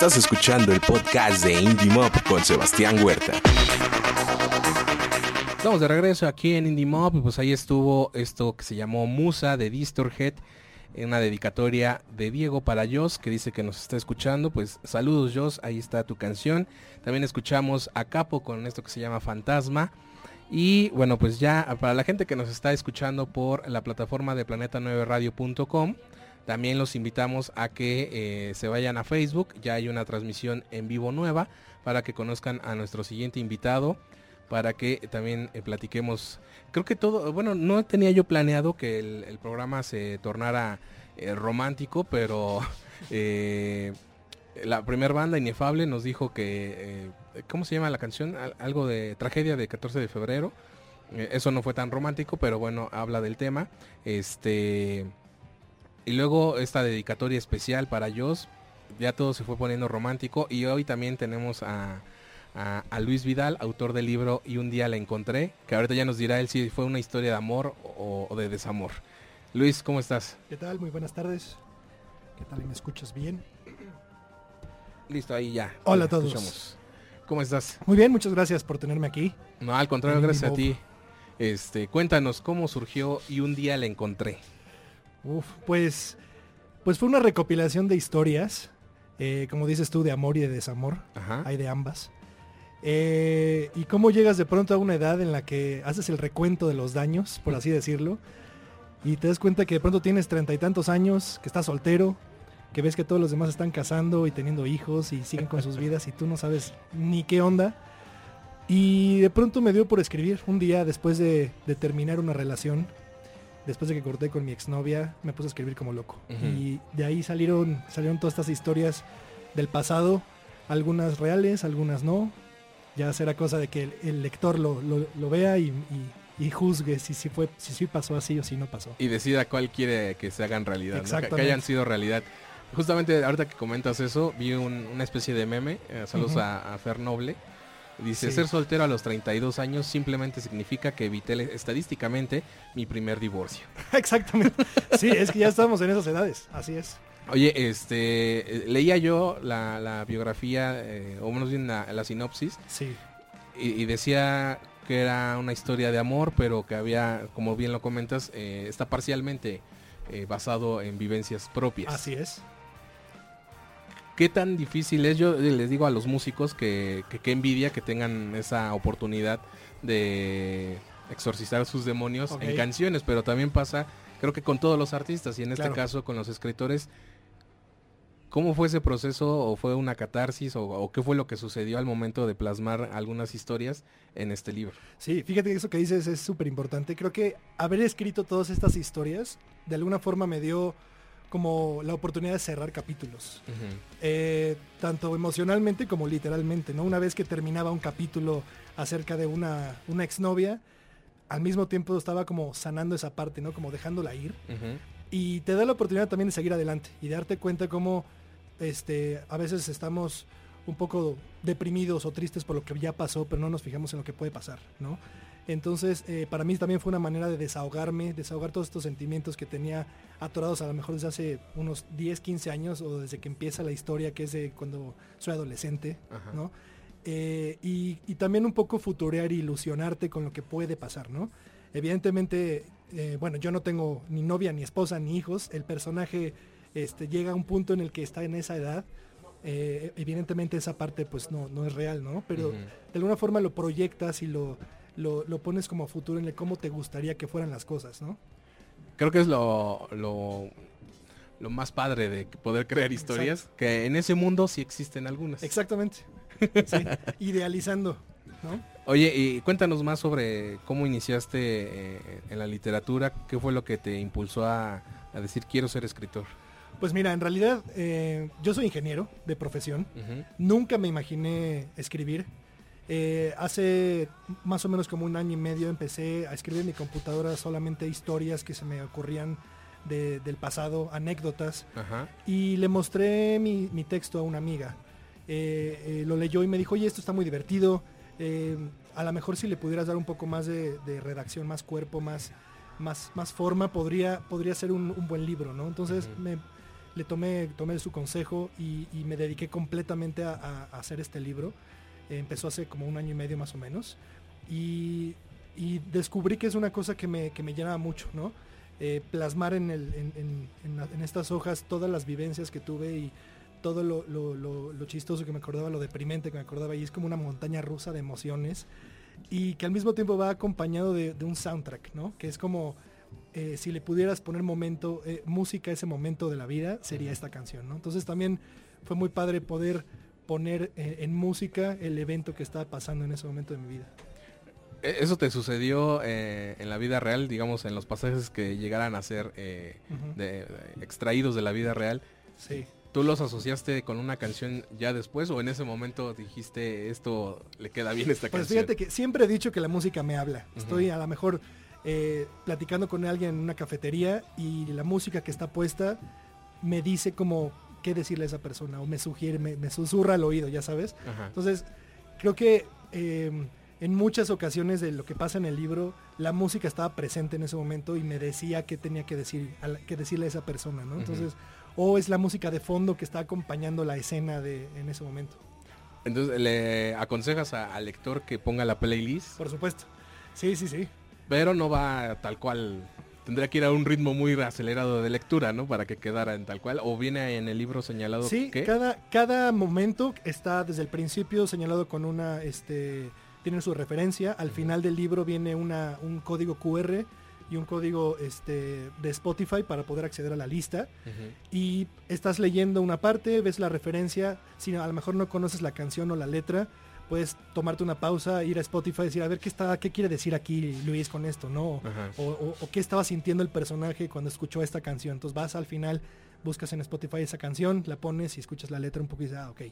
Estás escuchando el podcast de Indie Mob con Sebastián Huerta. Estamos de regreso aquí en Indie Mob pues ahí estuvo esto que se llamó Musa de Distorhead, una dedicatoria de Diego para Jos que dice que nos está escuchando. Pues saludos Jos, ahí está tu canción. También escuchamos a Capo con esto que se llama Fantasma. Y bueno, pues ya para la gente que nos está escuchando por la plataforma de planeta9radio.com, también los invitamos a que eh, se vayan a Facebook, ya hay una transmisión en vivo nueva para que conozcan a nuestro siguiente invitado, para que también eh, platiquemos. Creo que todo, bueno, no tenía yo planeado que el, programa se tornara eh, romántico, pero la primera banda, Inefable, nos dijo que, ¿cómo se llama la canción? Algo de tragedia de 14 de febrero. eso no fue tan romántico, pero bueno, habla del tema. Este y luego esta dedicatoria especial para Joss. Ya todo se fue poniendo romántico. Y hoy también tenemos a, Luis Vidal, autor del libro Y un día la encontré. Que ahorita ya nos dirá él si fue una historia de amor o, de desamor. Luis, ¿cómo estás? ¿Qué tal? Muy buenas tardes. ¿Qué tal? ¿Me escuchas bien? Listo, ahí ya. Hola a todos. ¿Cómo estás? Muy bien, muchas gracias por tenerme aquí. No, al contrario, gracias a ti. Este, cuéntanos cómo surgió y un día la encontré. Uf, pues, pues fue una recopilación de historias, eh, como dices tú, de amor y de desamor. Hay de ambas. Eh, y cómo llegas de pronto a una edad en la que haces el recuento de los daños, por así decirlo, y te das cuenta que de pronto tienes treinta y tantos años, que estás soltero, que ves que todos los demás están casando y teniendo hijos y siguen con sus vidas y tú no sabes ni qué onda. Y de pronto me dio por escribir un día después de terminar una relación después de que corté con mi exnovia, me puse a escribir como loco. Y de ahí salieron, salieron todas estas historias del pasado, algunas reales, algunas no. Ya será cosa de que el, lector lo, vea y, juzgue si, si, fue, si sí pasó así o si no pasó. Y decida cuál quiere que se hagan realidad, que, hayan sido realidad. Justamente ahorita que comentas eso, vi una especie de meme, eh, saludos a, a Fer Noble, Dice, ser soltero a los 32 años simplemente significa que evité estadísticamente mi primer divorcio. Exactamente. Sí, es que ya estamos en esas edades, así es. Oye, este, leía yo la, biografía, eh, o menos bien la, sinopsis. Sí. Y, decía que era una historia de amor, pero que había, como bien lo comentas, eh, está parcialmente eh, basado en vivencias propias. Así es. ¿Qué tan difícil es? Yo les digo a los músicos que, que, envidia que tengan esa oportunidad de exorcizar sus demonios en canciones, pero también pasa, creo que con todos los artistas y en este caso con los escritores. ¿Cómo fue ese proceso o fue una catarsis o, qué fue lo que sucedió al momento de plasmar algunas historias en este libro? Sí, fíjate que eso que dices es súper importante. Creo que haber escrito todas estas historias de alguna forma me dio como la oportunidad de cerrar capítulos. Eh, tanto emocionalmente como literalmente, ¿no? Una vez que terminaba un capítulo acerca de una, una exnovia, al mismo tiempo estaba como sanando esa parte, ¿no? Como dejándola ir. Y te da la oportunidad también de seguir adelante y darte cuenta cómo este, a veces estamos un poco deprimidos o tristes por lo que ya pasó, pero no nos fijamos en lo que puede pasar, ¿no? Entonces, eh, para mí también fue una manera de desahogarme, desahogar todos estos sentimientos que tenía atorados a lo mejor desde hace unos 10, 15 años o desde que empieza la historia, que es de cuando soy adolescente, ¿no? Eh, y, también un poco futurear ilusionarte con lo que puede pasar, ¿no? Evidentemente, eh, bueno, yo no tengo ni novia, ni esposa, ni hijos. El personaje este, llega a un punto en el que está en esa edad. evidentemente esa parte pues no, no es real, ¿no? Pero de alguna forma lo proyectas y lo, lo, pones como futuro en el cómo te gustaría que fueran las cosas, ¿no? Creo que es lo, lo, más padre de poder crear historias, que en ese mundo sí existen algunas. Exactamente. idealizando, ¿no? Oye, y cuéntanos más sobre cómo iniciaste eh, en la literatura, qué fue lo que te impulsó a, decir quiero ser escritor. Pues mira, en realidad eh, yo soy ingeniero de profesión. Nunca me imaginé escribir. Eh, hace más o menos como un año y medio empecé a escribir en mi computadora solamente historias que se me ocurrían del pasado, anécdotas. Y le mostré mi, texto a una amiga. Eh, eh, lo leyó y me dijo, oye, esto está muy divertido. a lo mejor si le pudieras dar un poco más de, redacción, más cuerpo, más, más, más forma, podría, podría ser un, buen libro, ¿no? Entonces me le tomé, tomé su consejo y, me dediqué completamente a, hacer este libro. Empezó hace como un año y medio más o menos. Y, descubrí que es una cosa que me, que me llenaba mucho, ¿no? Eh, plasmar en, el, en, estas hojas todas las vivencias que tuve y todo lo, lo, chistoso que me acordaba, lo deprimente que me acordaba, y es como una montaña rusa de emociones, y que al mismo tiempo va acompañado de, un soundtrack, ¿no? Que es como eh, si le pudieras poner momento, eh, música a ese momento de la vida, sería esta canción, ¿no? Entonces también fue muy padre poder poner en música el evento que estaba pasando en ese momento de mi vida. E-, ¿Eso te sucedió eh, en la vida real, digamos, en los pasajes que llegaran a ser eh, extraídos de la vida real? Sí. ¿Tú los asociaste con una canción ya después o en ese momento dijiste esto le queda bien esta pues canción? Pues fíjate que siempre he dicho que la música me habla. Estoy a lo mejor eh, platicando con alguien en una cafetería y la música que está puesta me dice como qué decirle a esa persona o me sugiere, me, susurra al oído, ya sabes. Entonces, creo que en muchas ocasiones de lo que pasa en el libro, la música estaba presente en ese momento y me decía qué tenía que, decir, que decirle a esa persona, ¿no? Entonces, o es la música de fondo que está acompañando la escena de, en ese momento. Entonces, ¿le aconsejas al lector que ponga la playlist? Por supuesto. Sí, sí, sí. Pero no va tal cual. Tendría que ir a un ritmo muy acelerado de lectura, ¿no? Para que quedara en tal cual. ¿O viene en el libro señalado Sí, cada, cada momento está desde el principio señalado con una... este tienen su referencia. Al final del libro viene una, un código QR y un código este, de Spotify para poder acceder a la lista. Y estás leyendo una parte, ves la referencia, si a lo mejor no conoces la canción o la letra, puedes tomarte una pausa, ir a Spotify y decir, a ver qué está, qué quiere decir aquí Luis con esto, ¿no? O, qué estaba sintiendo el personaje cuando escuchó esta canción. Entonces vas al final, buscas en Spotify esa canción, la pones y escuchas la letra un poco y dices, ah, ok,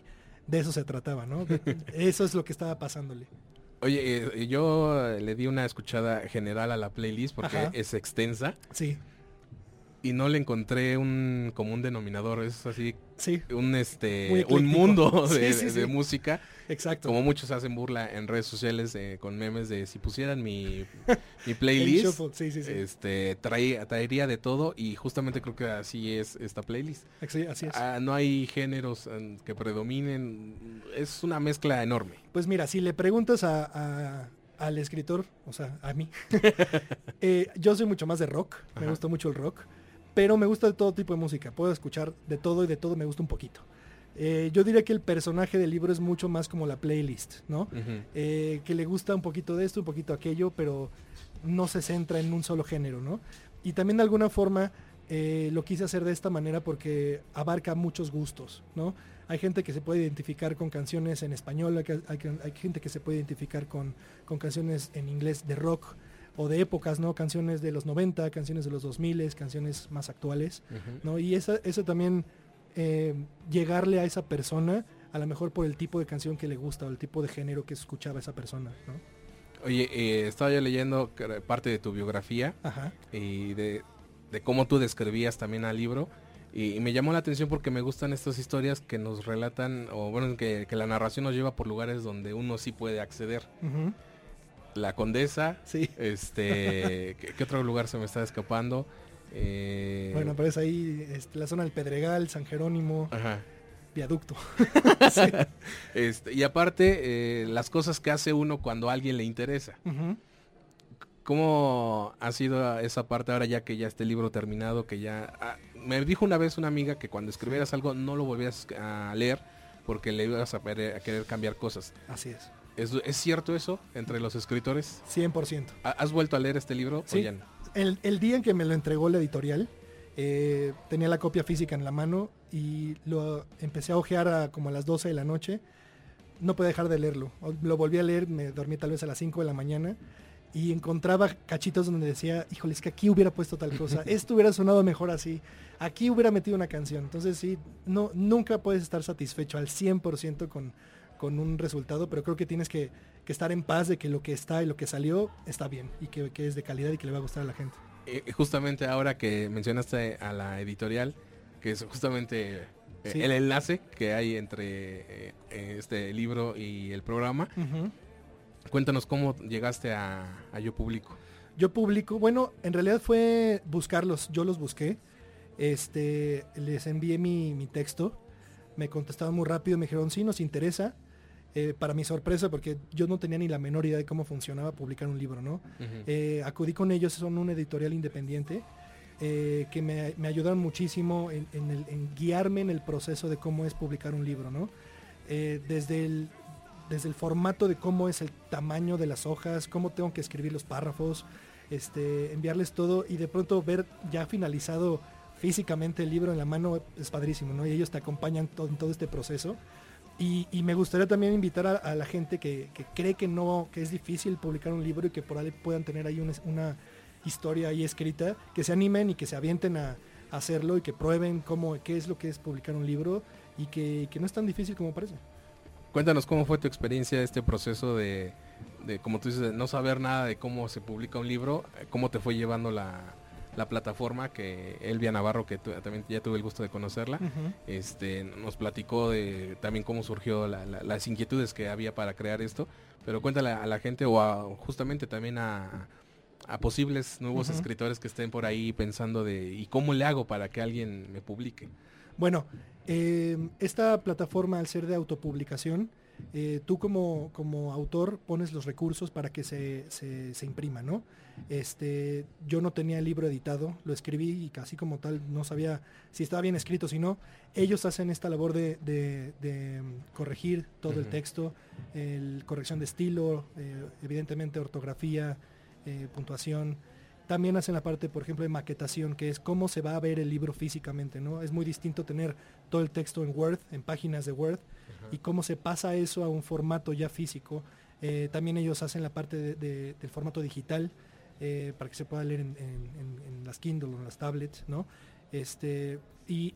de eso se trataba, ¿no? eso es lo que estaba pasándole. Oye, eh, yo le di una escuchada general a la playlist porque es extensa. Sí. Y no le encontré un común denominador. Es así Sí. Un este un mundo de, música. Exacto. Como muchos hacen burla en redes sociales eh, con memes de si pusieran mi, mi playlist, este traería de todo y justamente creo que así es esta playlist. así es. Ah, no hay géneros eh, que predominen, es una mezcla enorme. Pues mira, si le preguntas a, al escritor, o sea, a mí, eh, yo soy mucho más de rock, me gusta mucho el rock pero me gusta de todo tipo de música. Puedo escuchar de todo y de todo me gusta un poquito. Eh, yo diría que el personaje del libro es mucho más como la playlist, ¿no? Eh, que le gusta un poquito de esto, un poquito aquello, pero no se centra en un solo género, ¿no? Y también de alguna forma eh, lo quise hacer de esta manera porque abarca muchos gustos, ¿no? Hay gente que se puede identificar con canciones en español, hay, gente que se puede identificar con, con canciones en inglés de rock, o de épocas, ¿no? Canciones de los 90, canciones de los 2000, canciones más actuales, ¿no? Y esa, eso también, eh, llegarle a esa persona, a lo mejor por el tipo de canción que le gusta o el tipo de género que escuchaba esa persona, ¿no? Oye, eh, estaba yo leyendo parte de tu biografía y de, cómo tú describías también al libro. Y, me llamó la atención porque me gustan estas historias que nos relatan, o bueno, que, la narración nos lleva por lugares donde uno sí puede acceder. La Condesa. Sí. Este, ¿qué, otro lugar se me está escapando? Eh... Bueno, aparece ahí este, la zona del Pedregal, San Jerónimo. Ajá. Viaducto. este, y aparte, eh, las cosas que hace uno cuando a alguien le interesa. ¿Cómo ha sido esa parte ahora ya que ya este libro terminado? Que ya... Ah, me dijo una vez una amiga que cuando escribieras algo no lo volvías a leer porque le ibas a, a querer cambiar cosas. Así es. ¿Es, cierto eso entre los escritores? 100%. ¿Has vuelto a leer este libro? Sí. El, día en que me lo entregó la editorial, eh, tenía la copia física en la mano y lo empecé a ojear a como a las 12 de la noche. No pude dejar de leerlo. Lo volví a leer, me dormí tal vez a las 5 de la mañana y encontraba cachitos donde decía, híjole, es que aquí hubiera puesto tal cosa, esto hubiera sonado mejor así, aquí hubiera metido una canción. Entonces sí, no, nunca puedes estar satisfecho al 100% con, con un resultado, pero creo que tienes que, estar en paz de que lo que está y lo que salió está bien y que, es de calidad y que le va a gustar a la gente. Eh, justamente ahora que mencionaste a la editorial, que es justamente eh, el enlace que hay entre eh, este libro y el programa, cuéntanos cómo llegaste a, Yo Publico. Yo Publico, bueno, en realidad fue buscarlos, yo los busqué. Este, les envié mi, mi texto, me contestaron muy rápido, me dijeron, sí, nos interesa. Eh, para mi sorpresa, porque yo no tenía ni la menor idea de cómo funcionaba publicar un libro, ¿no? Eh, acudí con ellos, son un editorial independiente, eh, que me, me, ayudaron muchísimo en, en, guiarme en el proceso de cómo es publicar un libro, ¿no? desde, el, desde el formato de cómo es el tamaño de las hojas, cómo tengo que escribir los párrafos, este, enviarles todo y de pronto ver ya finalizado físicamente el libro en la mano es padrísimo, ¿no? Y ellos te acompañan todo, en todo este proceso. Y, me gustaría también invitar a, la gente que, cree que no, que es difícil publicar un libro y que por ahí puedan tener ahí una, historia ahí escrita, que se animen y que se avienten a, hacerlo y que prueben cómo, qué es lo que es publicar un libro y que, no es tan difícil como parece. Cuéntanos cómo fue tu experiencia, este proceso de, de, como tú dices, de no saber nada de cómo se publica un libro, cómo te fue llevando la, la plataforma que Elvia Navarro, que también ya tuve el gusto de conocerla, este, nos platicó de también cómo surgió las inquietudes que había para crear esto, pero cuéntale a la gente o justamente también a, posibles nuevos escritores que estén por ahí pensando de ¿y cómo le hago para que alguien me publique? Bueno, eh, esta plataforma al ser de autopublicación, eh, tú como, como, autor pones los recursos para que se, se, imprima, ¿no? Este, yo no tenía el libro editado, lo escribí y casi como tal no sabía si estaba bien escrito, si no. Ellos hacen esta labor de, de, corregir todo el texto, el, corrección de estilo, eh, evidentemente ortografía, eh, puntuación. También hacen la parte, por ejemplo, de maquetación, que es cómo se va a ver el libro físicamente, ¿no? Es muy distinto tener todo el texto en Word, en páginas de Word, y cómo se pasa eso a un formato ya físico. Eh, también ellos hacen la parte del formato digital eh, para que se pueda leer en, las Kindle o en las tablets, ¿no? Este, y,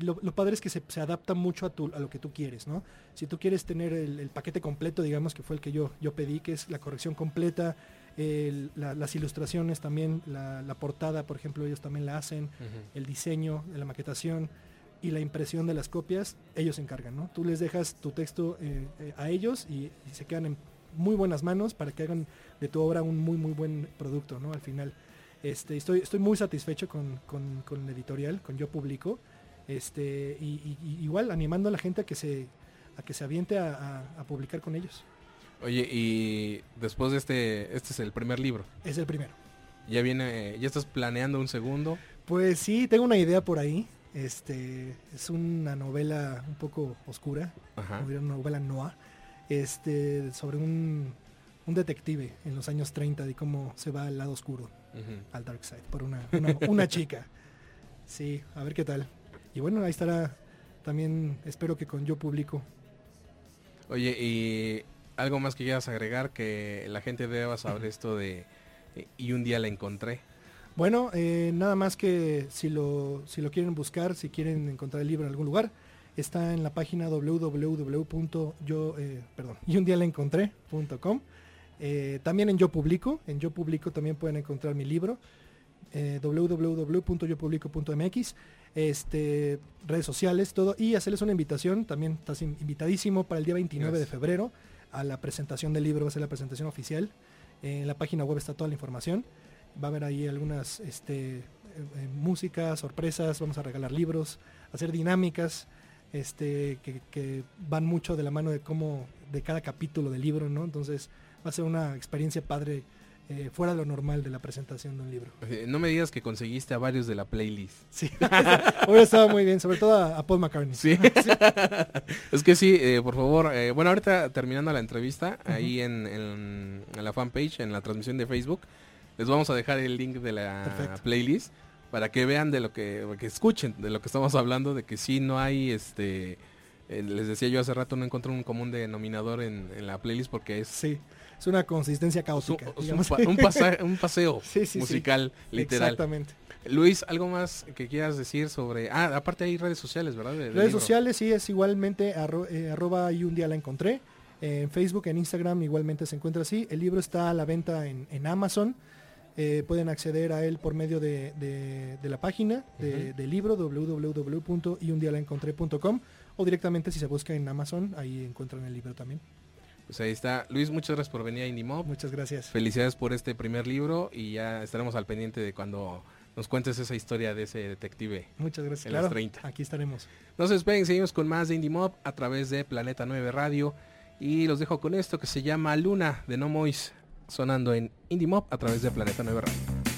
lo, padre es que se, adapta mucho a, tu, a lo que tú quieres, ¿no? Si tú quieres tener el, paquete completo, digamos que fue el que yo, yo pedí, que es la corrección completa, las ilustraciones también, la, portada, por ejemplo, ellos también la hacen, el diseño, la maquetación, y la impresión de las copias, ellos se encargan, ¿no? Tú les dejas tu texto eh, eh, a ellos y, se quedan en muy buenas manos para que hagan de tu obra un muy muy buen producto, ¿no? Al final. Este, estoy, estoy muy satisfecho con, con, el editorial, con Yo Publico. Este, y, igual animando a la gente a que se, a que se aviente a, publicar con ellos. Oye, y después de este, este es el primer libro. Es el primero. ¿Ya viene, ya estás planeando un segundo? Pues sí, tengo una idea por ahí. Este, es una novela un poco oscura, una novela noir, este, sobre un, un, detective en los años 30 de cómo se va al lado oscuro, al dark side, por una, una, chica. Sí, a ver qué tal. Y bueno, ahí estará también, espero que con yo publico. Oye, y algo más que quieras agregar, que la gente deba saber esto de y un día la encontré. Bueno, eh, nada más que si lo, si lo quieren buscar, si quieren encontrar el libro en algún lugar, está en la página www.yo, eh, perdón, y un día la encontré.com. Eh, también en Yo Publico, en Yo Publico también pueden encontrar mi libro, eh, www.yopublico.mx, este, redes sociales, todo, y hacerles una invitación, también estás invitadísimo para el día 29 de febrero a la presentación del libro, va a ser la presentación oficial. en la página web está toda la información va a haber ahí algunas este, eh, eh, músicas, sorpresas, vamos a regalar libros, hacer dinámicas este, que, van mucho de la mano de cómo, de cada capítulo del libro, ¿no? Entonces va a ser una experiencia padre eh, fuera de lo normal de la presentación de un libro. No me digas que conseguiste a varios de la playlist. Sí, hoy estaba muy bien, sobre todo a, Paul McCartney. Sí. es que sí, por favor, bueno, ahorita terminando la entrevista, ahí en, en, la fanpage, en la transmisión de Facebook, les vamos a dejar el link de la playlist para que vean de lo que, que escuchen de lo que estamos hablando, de que sí no hay este eh, les decía yo hace rato no encontré un común denominador en, la playlist porque es sí es una consistencia caótica un, paseo musical literal exactamente Luis, ¿algo más que quieras decir sobre... Ah, aparte hay redes sociales, ¿verdad? redes sociales, sí, es igualmente eh, arroba y un día la encontré. en Facebook, en Instagram igualmente se encuentra así. El libro está a la venta en, en Amazon. Eh, pueden acceder a él por medio de, la página de, uh -huh. del libro www.yundialaencontré.com o directamente si se busca en Amazon, ahí encuentran el libro también. Pues ahí está. Luis, muchas gracias por venir a Indimob. Muchas gracias. Felicidades por este primer libro y ya estaremos al pendiente de cuando nos cuentes esa historia de ese detective. Muchas gracias. En claro, las 30. Aquí estaremos. No se despeguen, seguimos con más de Indimob a través de Planeta 9 Radio y los dejo con esto que se llama Luna de No Mois sonando en Indie Mob a través de Planeta 9 Radio.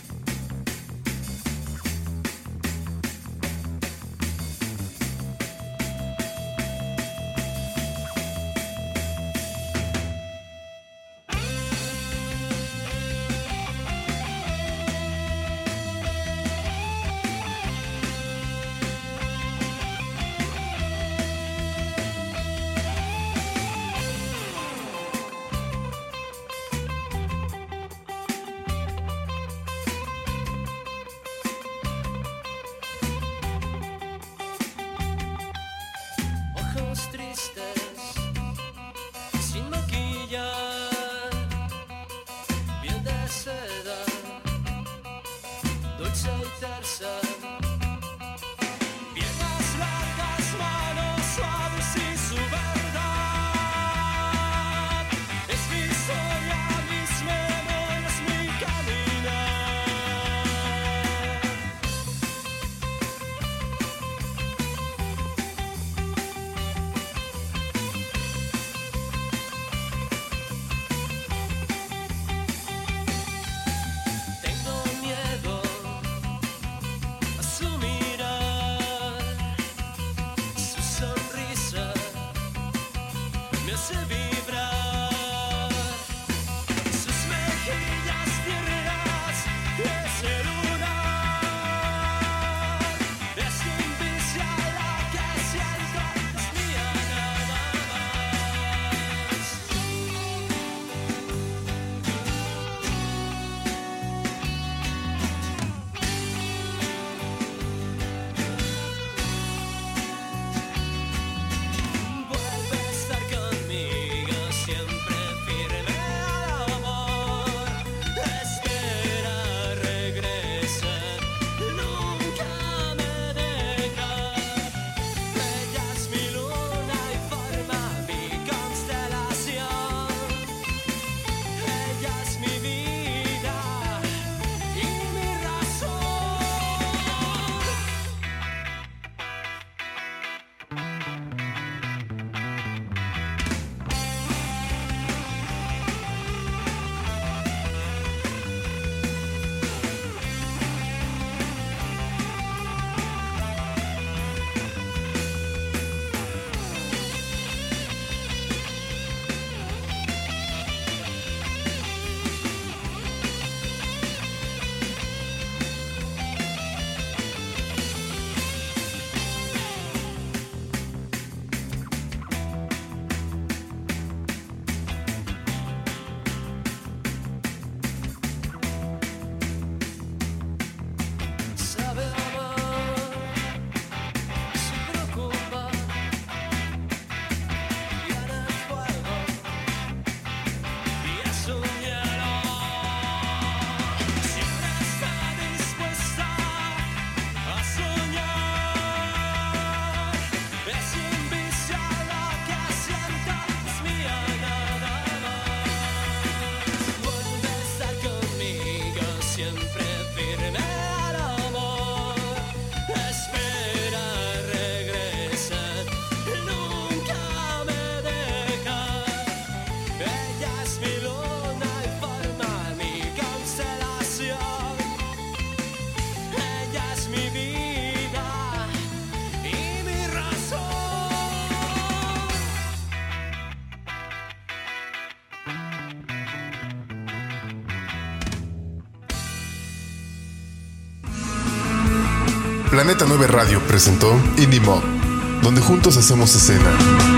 Planeta 9 Radio presentó Indie Mob, donde juntos hacemos escena.